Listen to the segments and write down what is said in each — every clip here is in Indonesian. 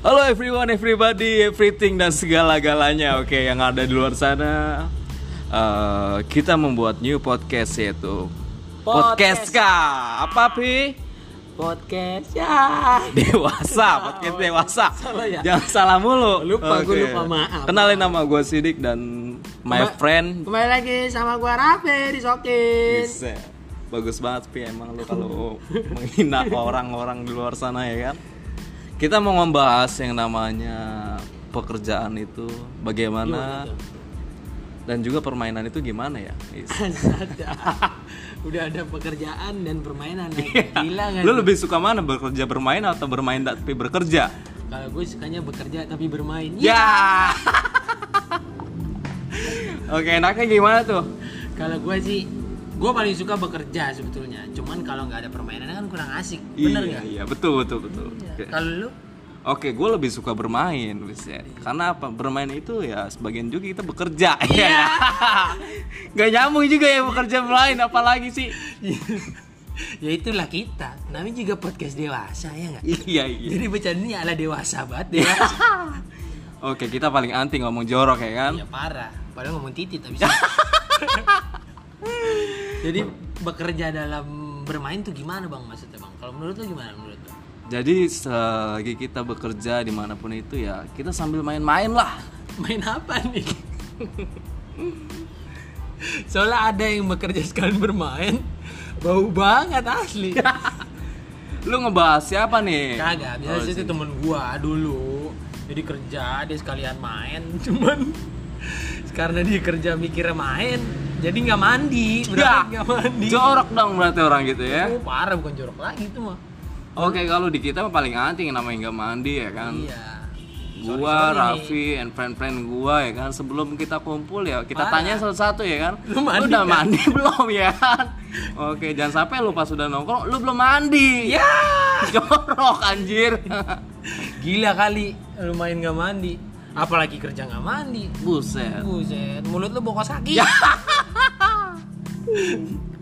Halo everyone, everybody, everything dan segala-galanya Oke, yang ada di luar sana eh, Kita membuat new podcast yaitu Podcast kah? Apa Pi? podcast ya Dewasa, podcast dewasa Salah ya? Jangan salah mulu Lupa, gua Oke. lupa, maaf. Kenalin nama gue Sidik dan my Kema- friend kembali lagi sama gua Rafe di Sokin Bisa. Bagus banget Pi emang lu kalau menghina orang-orang di luar sana ya kan. Kita mau membahas yang namanya pekerjaan itu bagaimana dan juga permainan itu gimana ya. Udah ada pekerjaan dan permainan gila nggak Lu lebih suka mana bekerja bermain atau bermain tapi bekerja? kalau gue sukanya bekerja tapi bermain Ya. Oke, enaknya gimana tuh? kalau gue sih gue paling suka bekerja sebetulnya cuman kalau nggak ada permainan kan kurang asik bener iya, nggak iya, betul betul betul. Oke. kalau lu Oke, gue lebih suka bermain, bisa. Karena apa? Bermain itu ya sebagian juga kita bekerja. Iya. Gak nyambung juga ya bekerja bermain, apalagi sih? ya itulah kita namanya juga podcast dewasa ya nggak iya iya. jadi bercandanya ala dewasa banget dewasa Oke, kita paling anti ngomong jorok ya kan? ya parah padahal ngomong titit tapi jadi bekerja dalam bermain tuh gimana bang maksudnya bang? Kalau menurut lu gimana menurut lu? Jadi selagi kita bekerja di mana pun itu ya kita sambil main-main lah. main apa nih? Soalnya ada yang bekerja sekalian bermain. Bau banget asli. Lu ngebahas siapa nih? kagak biasa Oh, itu temen gua dulu. Jadi kerja dia sekalian main cuman karena dia kerja mikirnya main jadi nggak mandi Ya, berarti nggak mandi jorok dong berarti orang gitu ya. oh parah bukan jorok lagi itu mah Oke, kalau di kita mah paling anti yang namanya nggak mandi ya kan? iya gua, Raffi, and friend-friend gua ya kan sebelum kita kumpul ya kita Parah. tanya satu-satu ya kan. Lu mandi udah kan? mandi belum ya kan? Oke, jangan sampai lu pas sudah nongkrong lu belum mandi. ya Jorok anjir. gila kali lu main nggak mandi apalagi kerja nggak mandi Buset. buset mulut lu bokos kaki Ya.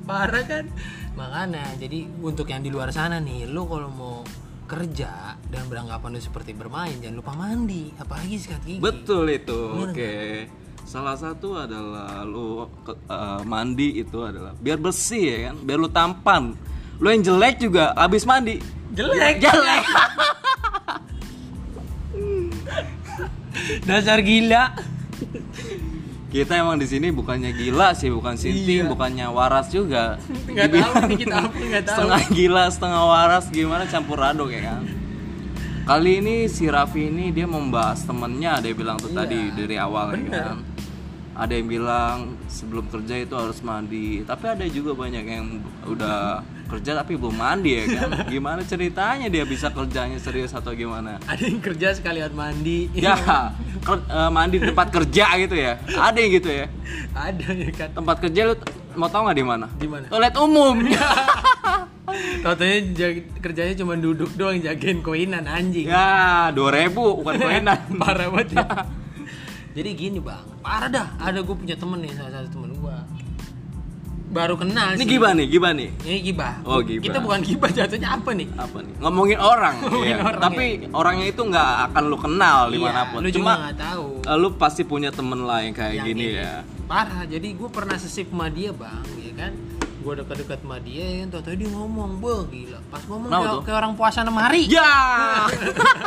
parah kan makanya jadi untuk yang di luar sana nih lu kalau mau kerja dan beranggapan lu seperti bermain jangan lupa mandi apalagi sikat gigi Betul itu. Oke. Salah satu adalah lu eh, mandi itu adalah biar bersih ya kan, biar lu tampan. Lu yang jelek juga habis mandi jelek jelek. dasar gila Kita emang di sini bukannya gila sih, bukan sinting, Iya. bukannya waras juga. nggak tahu kita apa nggak tahu setengah gila, setengah waras gimana campur aduk ya kan. Kali ini si Raffi ini dia membahas temennya, dia bilang tuh Iya. tadi dari awal ya Bener. kan. Ada yang bilang sebelum kerja itu harus mandi, tapi ada juga banyak yang udah kerja tapi belum mandi ya kan. Gimana ceritanya dia bisa kerjanya serius atau gimana? ada yang kerja sekalian mandi Ya, ker- eh, mandi di tempat kerja gitu ya. Ada yang gitu ya. ada ya kan Tempat kerja lu mau tau nggak di mana? Di mana? Toilet umum. Jag- kerjanya cuma duduk doang jagain koinan anjing ya, 2000 bukan koinan. parah banget ya jadi gini bang parah dah ada gue punya temen nih salah satu temen gue baru kenal Ini sih gibah nih, gibah nih. ini gibah Oh, gibah. kita bukan gibah jatuhnya apa nih Apa nih? Ngomongin orang. Ngomongin iya. orang, Tapi orangnya itu nggak akan lu kenal Iya, di mana pun. lu Cuma juga nggak tahu eh, lu pasti punya temen lah yang kayak Yang gini ini. ya. parah jadi gue pernah sesip sama dia bang ya kan gue dekat-dekat sama dia ya tau dia ngomong beh gila pas ngomong Kenapa kayak, kayak orang puasa enam hari Ya.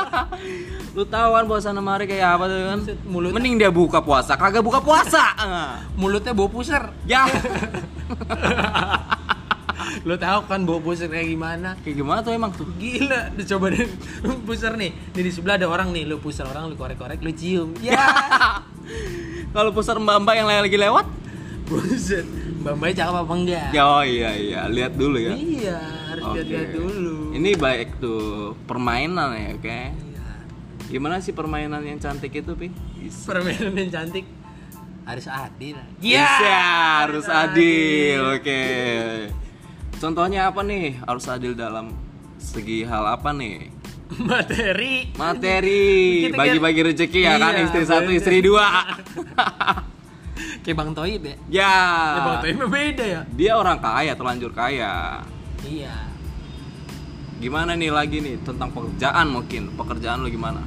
lu tahu kan puasa enam hari kayak apa tuh kan? Mulut- Mending dia buka puasa, kagak buka puasa. Mulutnya bau puser ya. lo tahu kan bau puser kayak gimana Kayak gimana tuh emang tuh? Gila, lu coba deh lu puser nih. Nih di sebelah ada orang nih, lu puser orang, lu korek-korek, lu cium. Ya. Kalau pusar mbak-mbak yang lagi lewat? Buset. Mbak Mbak cakep apa enggak? Ya, oh iya iya, lihat dulu ya. Iya, harus Oke. lihat-lihat dulu. Ini baik tuh permainan ya, oke. Iya. Gimana sih permainan yang cantik itu, Pi? Permainan yang cantik harus adil. Iya, harus adil. Oke. Contohnya apa nih? Harus adil dalam segi hal apa nih? Materi. Materi, bagi-bagi rezeki ya kan, Iya, istri satu, istri dua. Kayak Bang Toib ya. ya. Ya, Bang Toib beda ya. Dia orang kaya, terlanjur kaya. Iya. gimana nih lagi nih tentang pekerjaan mungkin pekerjaan lu gimana